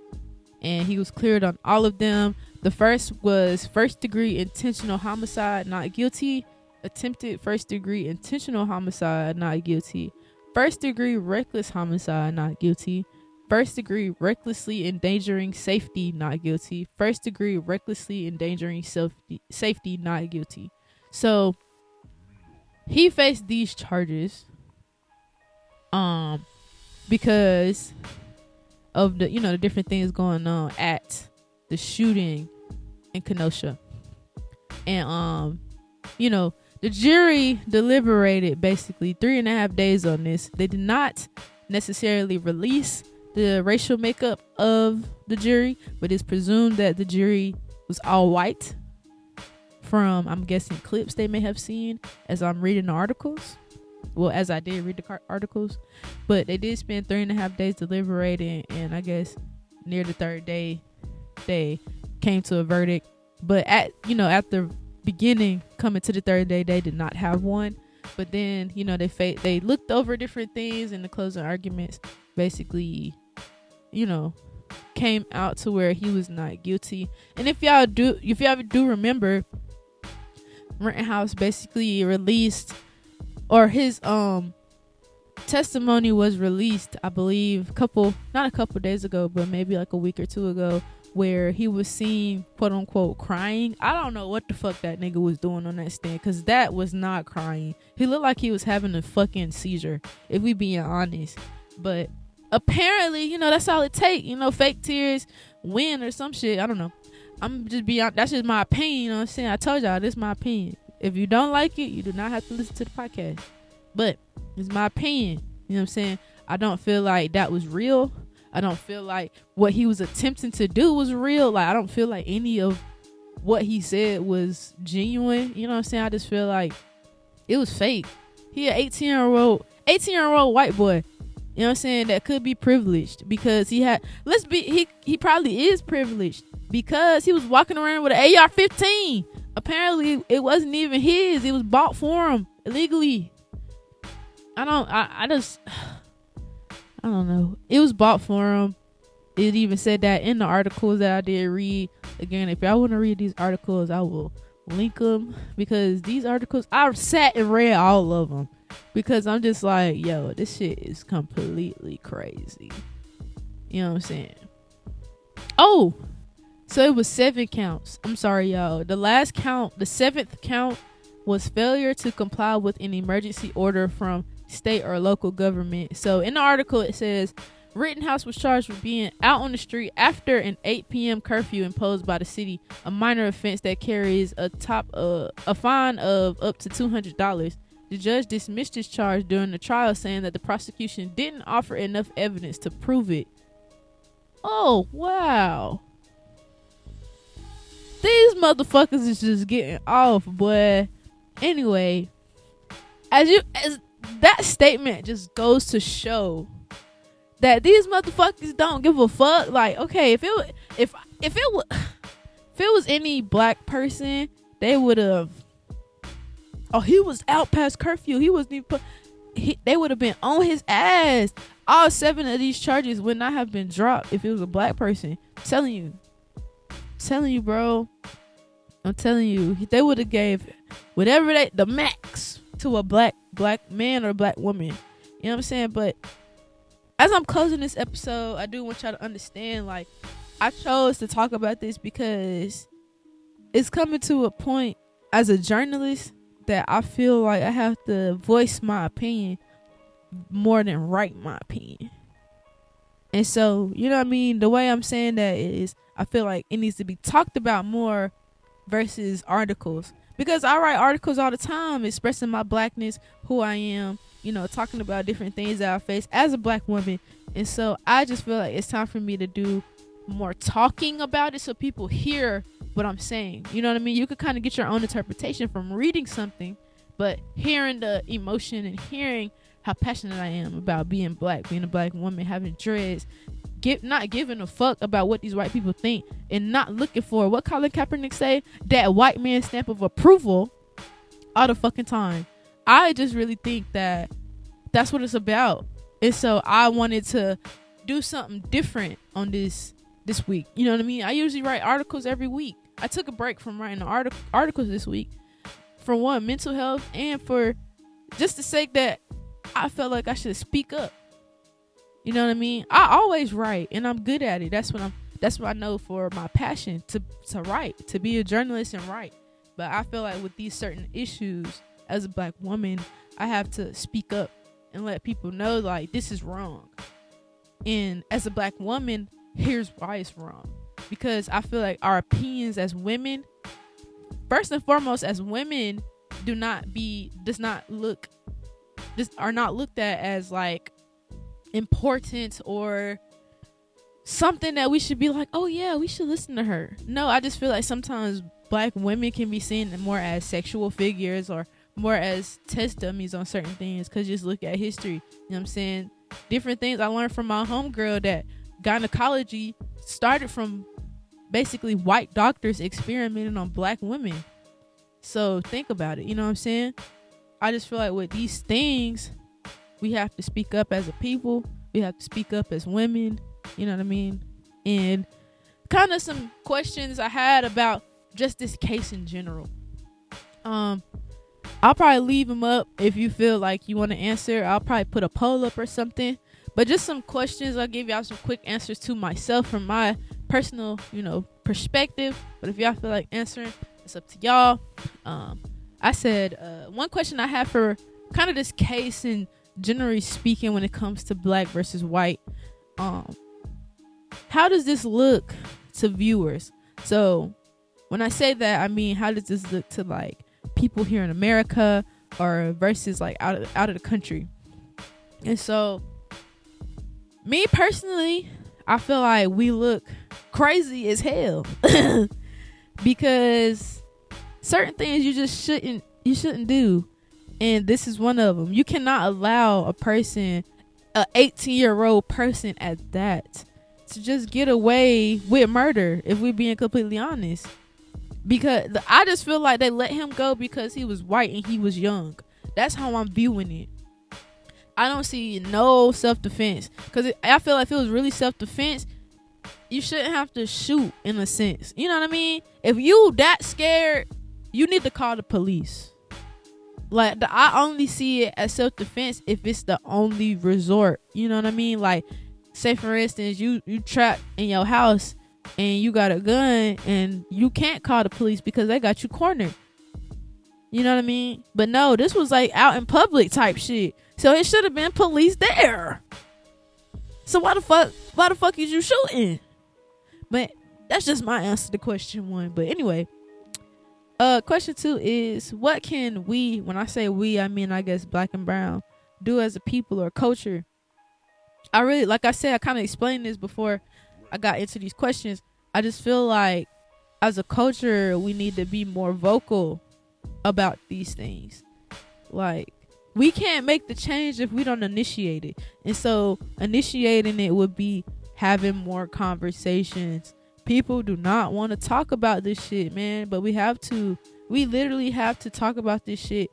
and he was cleared on all of them. The first was first degree intentional homicide, not guilty. Attempted first degree intentional homicide, not guilty. First degree reckless homicide, not guilty. First degree recklessly endangering safety, not guilty. First degree recklessly endangering safety, not guilty. So he faced these charges um because of the you know the different things going on at the shooting in Kenosha. And um, you know, the jury deliberated basically three and a half days on this. They did not necessarily release the racial makeup of the jury, but it's presumed that the jury was all white. from I'm guessing clips they may have seen as I'm reading the articles. Well, as I did read the articles, but they did spend three and a half days deliberating, and I guess near the third day, they came to a verdict. But at you know at the beginning, coming to the third day, they did not have one. But then you know they fa- they looked over different things, in the closing arguments basically, you know, came out to where he was not guilty. And if y'all do, if y'all do remember, Rittenhouse basically released, or his um testimony was released, I believe, couple not a couple days ago, but maybe like a week or two ago, where he was seen quote unquote crying. I don't know what the fuck that nigga was doing on that stand, cause that was not crying. He looked like he was having a fucking seizure, if we being honest. But apparently, you know, that's all it take. You know, fake tears win or some shit. I don't know. I'm just beyond. That's just my opinion. You know what I'm saying? I told y'all this is my opinion. If you don't like it, you do not have to listen to the podcast. But it's my opinion. You know what I'm saying? I don't feel like that was real. I don't feel like what he was attempting to do was real. Like I don't feel like any of what he said was genuine. You know what I'm saying? I just feel like it was fake. He an 18 year old, 18 year old white boy you know what I'm saying? That could be privileged because he had. Let's be. He he probably is privileged because he was walking around with an AR-15. Apparently, it wasn't even his. It was bought for him illegally. I don't. I I just. (sighs) I don't know. It was bought for him. It even said that in the articles that I did read. Again, if y'all want to read these articles, I will link them because these articles I sat and read all of them because I'm just like, yo, this shit is completely crazy. You know what I'm saying? Oh, so it was seven counts. I'm sorry, y'all. The last count, the seventh count, was failure to comply with an emergency order from state or local government. So in the article, it says Rittenhouse was charged with being out on the street after an 8 p.m. curfew imposed by the city, a minor offense that carries a top uh, a fine of up to two hundred dollars. The judge dismissed his charge during the trial, saying that the prosecution didn't offer enough evidence to prove it. Oh, wow. These motherfuckers is just getting off, boy. Anyway, as you as that statement just goes to show that these motherfuckers don't give a fuck. Like, okay, if it if if it (sighs) if it was any black person, they would have Oh, he was out past curfew. He wasn't even put. He, they would have been on his ass. All seven of these charges would not have been dropped if it was a black person. I'm telling you, I'm telling you, bro. I'm telling you, they would have gave whatever they the max to a black black man or black woman. You know what I'm saying? But as I'm closing this episode, I do want y'all to understand. Like, I chose to talk about this because it's coming to a point as a journalist that I feel like I have to voice my opinion more than write my opinion. And so, you know what I mean? The way I'm saying that is I feel like it needs to be talked about more versus articles. Because I write articles all the time expressing my blackness, who I am, you know, talking about different things that I face as a black woman. And so I just feel like it's time for me to do more talking about it so people hear what I'm saying. You know what I mean? You could kind of get your own interpretation from reading something, but hearing the emotion and hearing how passionate I am about being black, being a black woman, having dreads, get not giving a fuck about what these white people think, and not looking for what Colin Kaepernick say that white man stamp of approval all the fucking time. I just really think that that's what it's about, and so I wanted to do something different on this this week. You know what I mean? I usually write articles every week. I took a break from writing artic- articles this week for one, mental health, and for just the sake that I felt like I should speak up. You know what I mean? I always write, and I'm good at it. That's what I'm. That's what I know for my passion to to write, to be a journalist and write. But I feel like with these certain issues, as a black woman, I have to speak up and let people know like this is wrong. And as a black woman, here's why it's wrong. Because I feel like our opinions as women, first and foremost, as women, do not be does not look just are not looked at as like important or something that we should be like, oh yeah, we should listen to her. No, I just feel like sometimes black women can be seen more as sexual figures or more as test dummies on certain things because just look at history. You know what I'm saying? Different things I learned from my homegirl that gynecology started from basically white doctors experimenting on black women. So think about it. You know what I'm saying? I just feel like with these things, we have to speak up as a people. We have to speak up as women. You know what I mean? And kind of some questions I had about just this case in general. Um, I'll probably leave them up if you feel like you want to answer. I'll probably put a poll up or something. But just some questions. I'll give y'all some quick answers to myself from my personal, you know, perspective. But if y'all feel like answering, it's up to y'all. Um, I said uh, one question I have for kind of this case and generally speaking when it comes to black versus white. Um, how does this look to viewers? So when I say that, I mean how does this look to like people here in America or versus like out of out of the country? And so me personally, I feel like we look crazy as hell. (laughs) Because certain things you just shouldn't you shouldn't do. And this is one of them you cannot allow a person a 18 year old person at that to just get away with murder if we're being completely honest. Because i just feel like they let him go because he was white and he was young. That's how i'm viewing it. I don't see no self-defense. Because i feel like if it was really self-defense you shouldn't have to shoot in a sense. You know what i mean? If you that scared you need to call the police. Like the, i only see it as self-defense if it's the only resort. You know what i mean? Like say for instance you you trapped in your house and you got a gun and you can't call the police because they got you cornered. You know what i mean? But no this was like out in public type shit. So it should have been police there. So why the fuck why the fuck is you shooting but that's just my answer to question one but anyway uh question two is what can we when i say we i mean i guess black and brown do as a people or culture I really, like I said, I kind of explained this before I got into these questions. I just feel like as a culture, we need to be more vocal about these things. Like, we can't make the change if we don't initiate it. And so, initiating it would be having more conversations. People do not want to talk about this shit, man, but we have to. We literally have to talk about this shit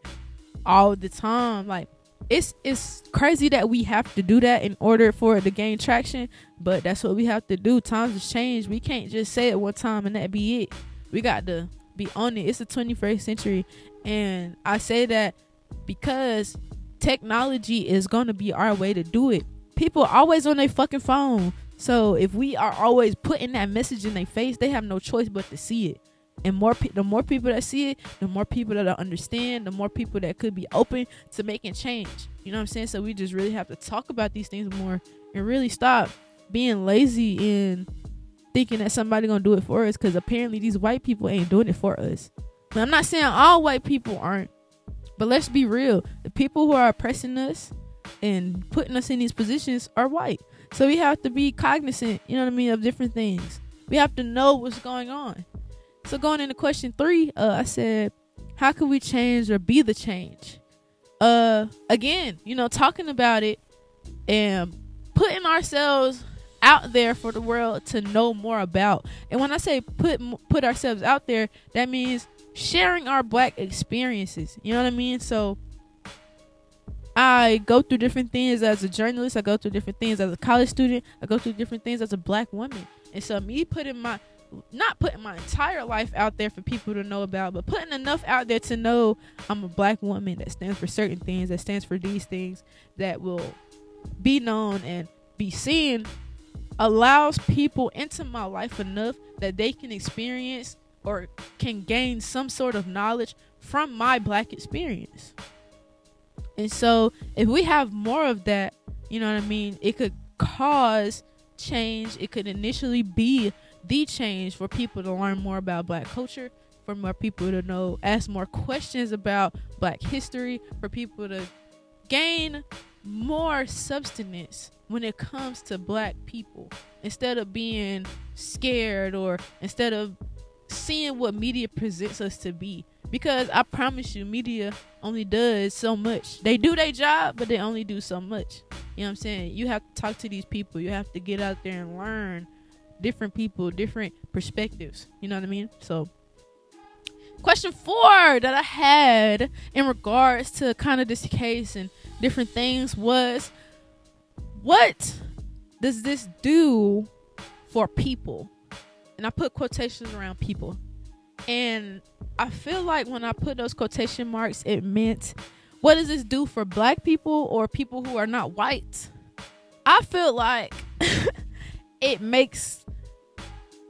all the time. Like, it's it's crazy that we have to do that in order for it to gain traction but that's what we have to do times have changed we can't just say it one time and that be it we got to be on it it's the 21st century and i say that because technology is going to be our way to do it people always on their fucking phone so if we are always putting that message in their face they have no choice but to see it. And more pe- the more people that see it the more people that understand the more people that could be open to making change. You know what i'm saying? So we just really have to talk about these things more and really stop being lazy and thinking that somebody gonna do it for us because apparently these white people ain't doing it for us. I'm not saying all white people aren't but let's be real. The people who are oppressing us and putting us in these positions are white so we have to be cognizant you know what i mean of different things we have to know what's going on so going into question three, uh, I said, how can we change or be the change? Uh, again, you know, talking about it and putting ourselves out there for the world to know more about. And when I say put put ourselves out there, that means sharing our black experiences. You know what I mean? So I go through different things as a journalist, I go through different things as a college student, I go through different things as a black woman. And so me putting my not putting my entire life out there for people to know about, but putting enough out there to know I'm a black woman that stands for certain things, that stands for these things, that will be known and be seen, allows people into my life enough that they can experience or can gain some sort of knowledge from my black experience. And so, if we have more of that, you know what I mean, it could cause change. It could initially be the change for people to learn more about black culture, for more people to know, ask more questions about black history, for people to gain more substance when it comes to black people instead of being scared or instead of seeing what media presents us to be. Because I promise you, media only does so much. They do their job, but they only do so much. You know what I'm saying? You have to talk to these people. You have to get out there and learn different people, different perspectives. You know what I mean? So, question four that I had in regards to kind of this case and different things was what does this do for people? And I put quotations around people. And I feel like when I put those quotation marks, it meant what does this do for black people or people who are not white? I feel like (laughs) it makes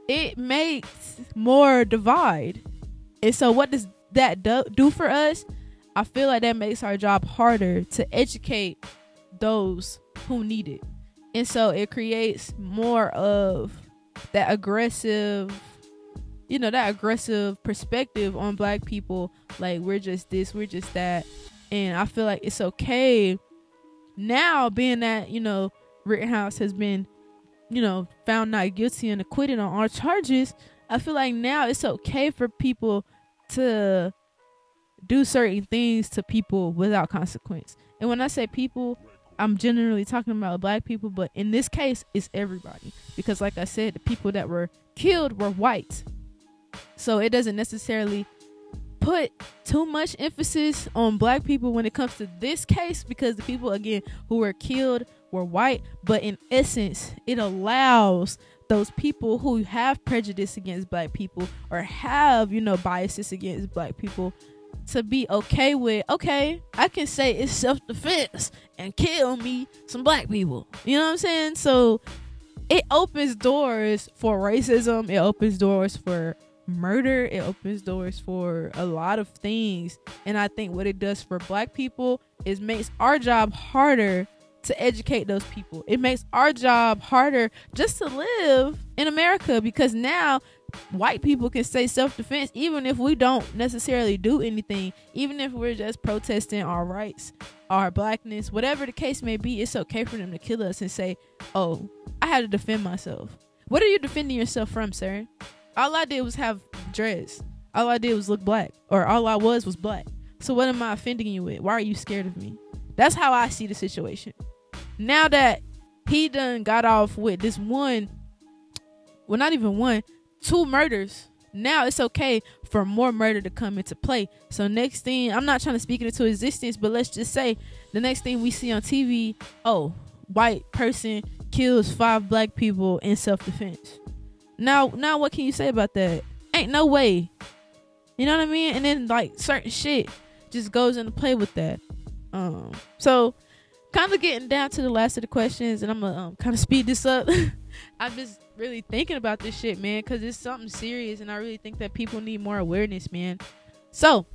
it makes more divide. And so what does that do, do for us? I feel like that makes our job harder to educate those who need it. And so it creates more of that aggressive you know that aggressive perspective on black people. Like we're just this we're just that. And i feel like it's okay now being that you know rittenhouse has been you know found not guilty and acquitted on all charges. I feel like now it's okay for people to do certain things to people without consequence. And when i say people i'm generally talking about black people but in this case it's everybody. Because like i said the people that were killed were white so it doesn't necessarily put too much emphasis on black people when it comes to this case because the people again who were killed were white, but in essence, it allows those people who have prejudice against black people or have, you know, biases against black people to be okay with, okay, I can say it's self defense and kill me some black people. You know what I'm saying? So it opens doors for racism, it opens doors for murder it opens doors for a lot of things. And i think what it does for black people is makes our job harder to educate those people. It makes our job harder just to live in america because now white people can say self-defense even if we don't necessarily do anything even if we're just protesting our rights our blackness whatever the case may be it's okay for them to kill us and say oh i had to defend myself. What are you defending yourself from sir all I did was have dreads. All I did was look black, or all I was was black. So what am I offending you with? Why are you scared of me? That's how I see the situation. Now that he done got off with this one, well, not even one, two murders. Now it's okay for more murder to come into play. So next thing, I'm not trying to speak it into existence, but let's just say the next thing we see on TV, oh, white person kills five black people in self defense. Now, now, what can you say about that? Ain't no way. You know what I mean? And then like certain shit just goes into play with that. Um, so kind of getting down to the last of the questions, and I'm gonna um, kind of speed this up. (laughs) I'm just really thinking about this shit, man, because it's something serious, and I really think that people need more awareness, man. So,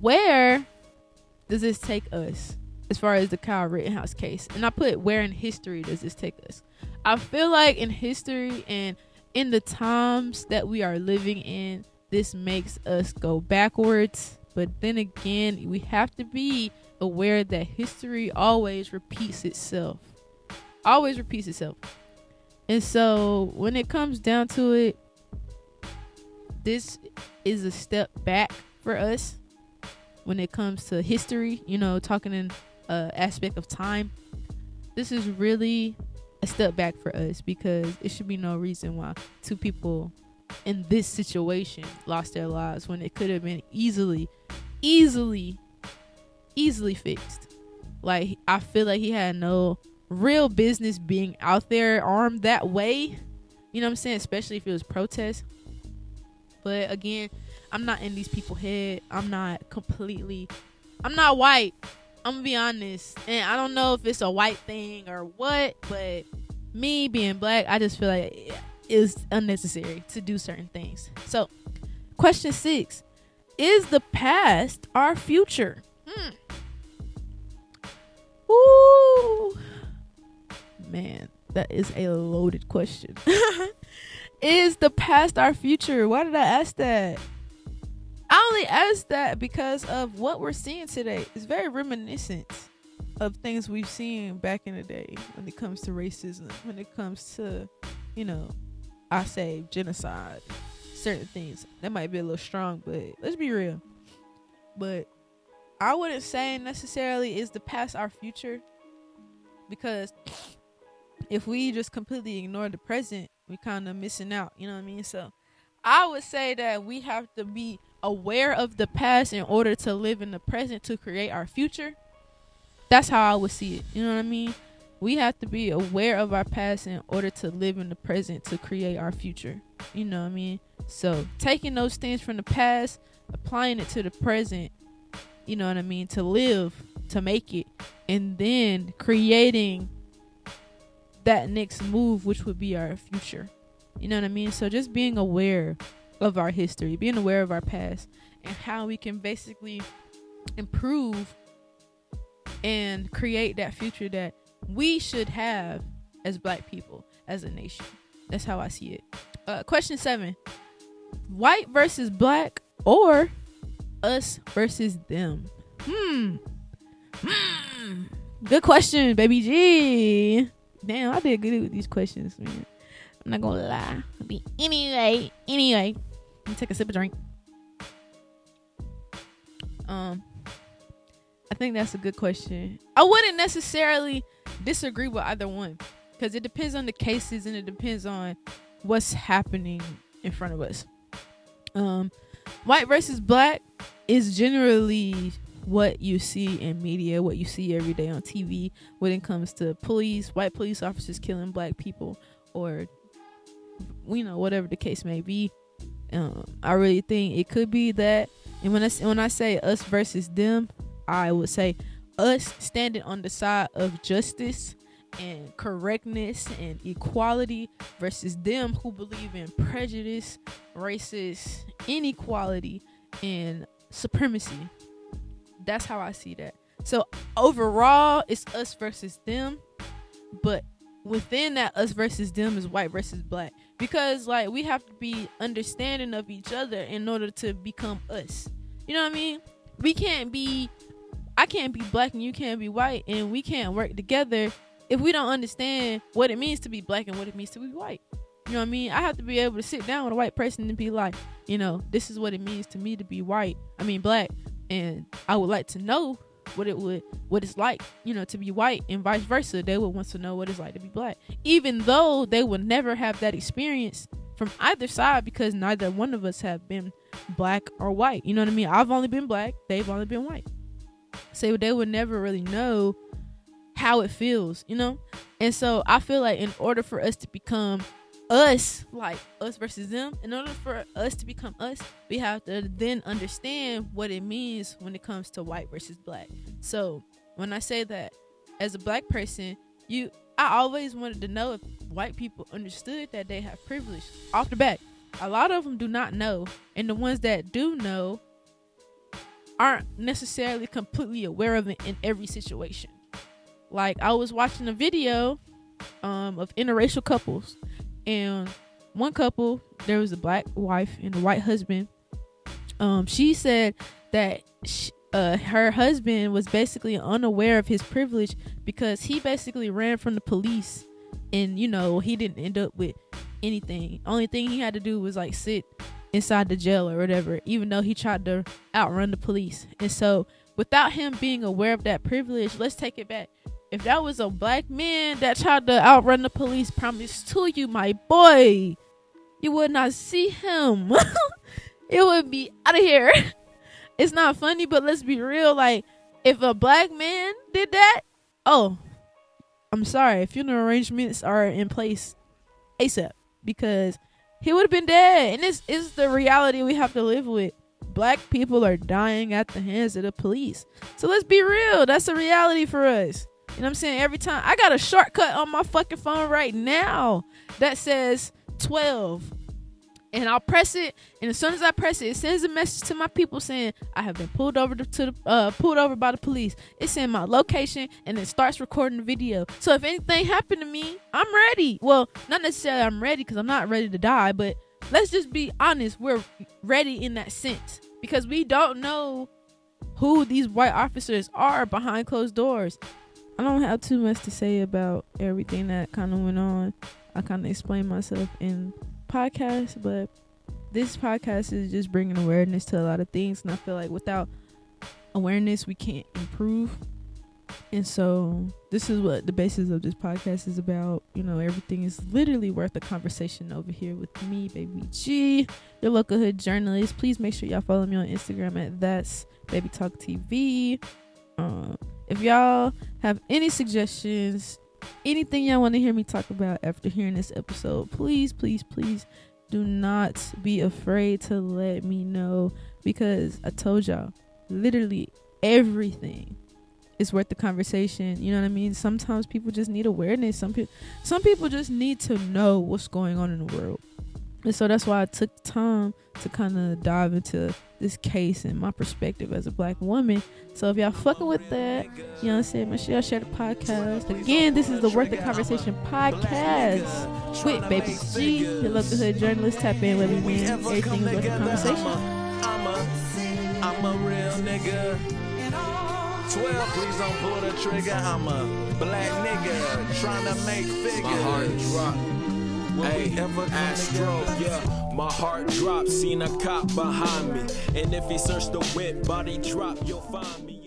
where does this take us as far as the Kyle Rittenhouse case? And I put where in history does this take us? I feel like in history and in the times that we are living in, this makes us go backwards. But then again, we have to be aware that history always repeats itself. Always repeats itself. And so when it comes down to it, this is a step back for us when it comes to history, you know, talking in uh, aspect of time. This is really a step back for us because it should be no reason why two people in this situation lost their lives when it could have been easily, easily, easily fixed. Like I feel like he had no real business being out there armed that way. You know what I'm saying? Especially if it was protest. But again, I'm not in these people's head. I'm not completely I'm not white. I'm gonna be honest, and I don't know if it's a white thing or what, but me being black, I just feel like it's unnecessary to do certain things. So, question six: Is the past our future? Hmm. Ooh, man, that is a loaded question. (laughs) is the past our future? Why did I ask that? I only ask that because of what we're seeing today. It's very reminiscent of things we've seen back in the day when it comes to racism, when it comes to, you know, I say genocide, certain things. That might be a little strong, but let's be real. But I wouldn't say necessarily is the past our future because if we just completely ignore the present, we kind of missing out. You know what I mean? So I would say that we have to be aware of the past in order to live in the present to create our future. That's how I would see it. You know what I mean? We have to be aware of our past in order to live in the present to create our future. You know what I mean? So taking those things from the past, applying it to the present, you know what I mean, to live, to make it, and then creating that next move, which would be our future. You know what I mean? So just being aware of our history, being aware of our past, and how we can basically improve and create that future that we should have as black people, as a nation. That's how I see it. Uh, question seven White versus black or us versus them? Hmm. Hmm. Good question, baby G. Damn, I did good with these questions, man. I'm not gonna lie. Be anyway, anyway. Me take a sip of drink. Um, I think that's a good question. I wouldn't necessarily disagree with either one because it depends on the cases and it depends on what's happening in front of us. Um, white versus black is generally what you see in media, what you see every day on TV when it comes to police, white police officers killing black people, or you know whatever the case may be. Um, I really think it could be that. And when I when I say us versus them, I would say us standing on the side of justice and correctness and equality versus them who believe in prejudice, racist, inequality, and supremacy. That's how I see that. So overall, it's us versus them, but within that us versus them is white versus black because like we have to be understanding of each other in order to become us. You know what I mean? We can't be I can't be black and you can't be white and we can't work together if we don't understand what it means to be black and what it means to be white. You know what I mean? I have to be able to sit down with a white person and be like, you know, this is what it means to me to be white. I mean black and I would like to know what it would what it's like you know to be white and vice versa. They would want to know what it's like to be black. Even though they would never have that experience from either side because neither one of us have been black or white. You know what i mean? I've only been black. They've only been white. So they would never really know how it feels you know? And so i feel like in order for us to become us, like us versus them, in order for us to become us, we have to then understand what it means when it comes to white versus black. So when I say that as a black person, you I always wanted to know if white people understood that they have privilege off the bat. A lot of them do not know, and the ones that do know aren't necessarily completely aware of it in every situation. Like I was watching a video um, of interracial couples and one couple there was a black wife and a white husband. Um she said that she, uh, her husband was basically unaware of his privilege because he basically ran from the police. And you know he didn't end up with anything. Only thing he had to do was like sit inside the jail or whatever even though he tried to outrun the police. And so without him being aware of that privilege let's take it back if that was a black man that tried to outrun the police, promise to you, my boy, you would not see him. (laughs) it would be out of here. (laughs) It's not funny, but let's be real. Like, if a black man did that, oh, I'm sorry. Funeral arrangements are in place ASAP because he would have been dead. And this is the reality we have to live with. Black people are dying at the hands of the police. So let's be real. That's a reality for us. What I'm saying? Every time I got a shortcut on my fucking phone right now that says 12. And I'll press it, and as soon as I press it, it sends a message to my people saying I have been pulled over to the uh, pulled over by the police. It's in my location, and it starts recording the video. So if anything happened to me, I'm ready. Well, not necessarily I'm ready because I'm not ready to die, but let's just be honest, we're ready in that sense because we don't know who these white officers are behind closed doors. I don't have too much to say about everything that kind of went on. I kind of explained myself in podcast, but this podcast is just bringing awareness to a lot of things, and I feel like without awareness, we can't improve. And so, this is what the basis of this podcast is about. You know, everything is literally worth a conversation over here with me, Baby G, your local hood journalist. Please make sure y'all follow me on Instagram at that's Baby Talk TV. Um, if y'all have any suggestions, anything y'all want to hear me talk about after hearing this episode, please, please, please do not be afraid to let me know because I told y'all literally everything is worth the conversation. You know what I mean? Sometimes people just need awareness. Some people some people just need to know what's going on in the world. And so that's why I took time to kind of dive into this case and my perspective as a black woman. So if y'all fucking with that, you know what I'm saying? Make sure y'all share the podcast. Again, this is the Worth the Conversation podcast with Baby G, your local hood journalist. Tap in with me, man. Everything is worth the conversation. I'm a, I'm a real nigga. 12, please don't pull the trigger. I'm a black nigga trying to make figures. My heart dropped. Hey, Astro, yeah. My heart dropped, seen a cop behind me. And if he searched the whip, body drop, you'll find me.